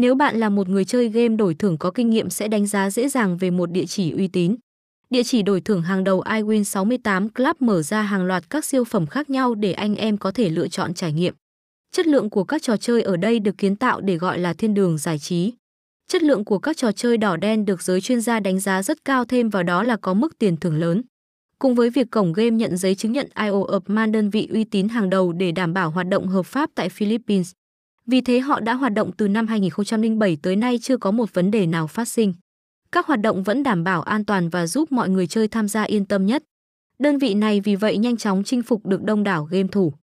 Nếu bạn là một người chơi game đổi thưởng có kinh nghiệm sẽ đánh giá dễ dàng về một địa chỉ uy tín. Địa chỉ đổi thưởng hàng đầu iWin68 Club mở ra hàng loạt các siêu phẩm khác nhau để anh em có thể lựa chọn trải nghiệm. Chất lượng của các trò chơi ở đây được kiến tạo để gọi là thiên đường giải trí. Chất lượng của các trò chơi đỏ đen được giới chuyên gia đánh giá rất cao thêm vào đó là có mức tiền thưởng lớn. Cùng với việc cổng game nhận giấy chứng nhận IO of Man đơn vị uy tín hàng đầu để đảm bảo hoạt động hợp pháp tại Philippines. Vì thế họ đã hoạt động từ năm 2007 tới nay chưa có một vấn đề nào phát sinh. Các hoạt động vẫn đảm bảo an toàn và giúp mọi người chơi tham gia yên tâm nhất. Đơn vị này vì vậy nhanh chóng chinh phục được đông đảo game thủ.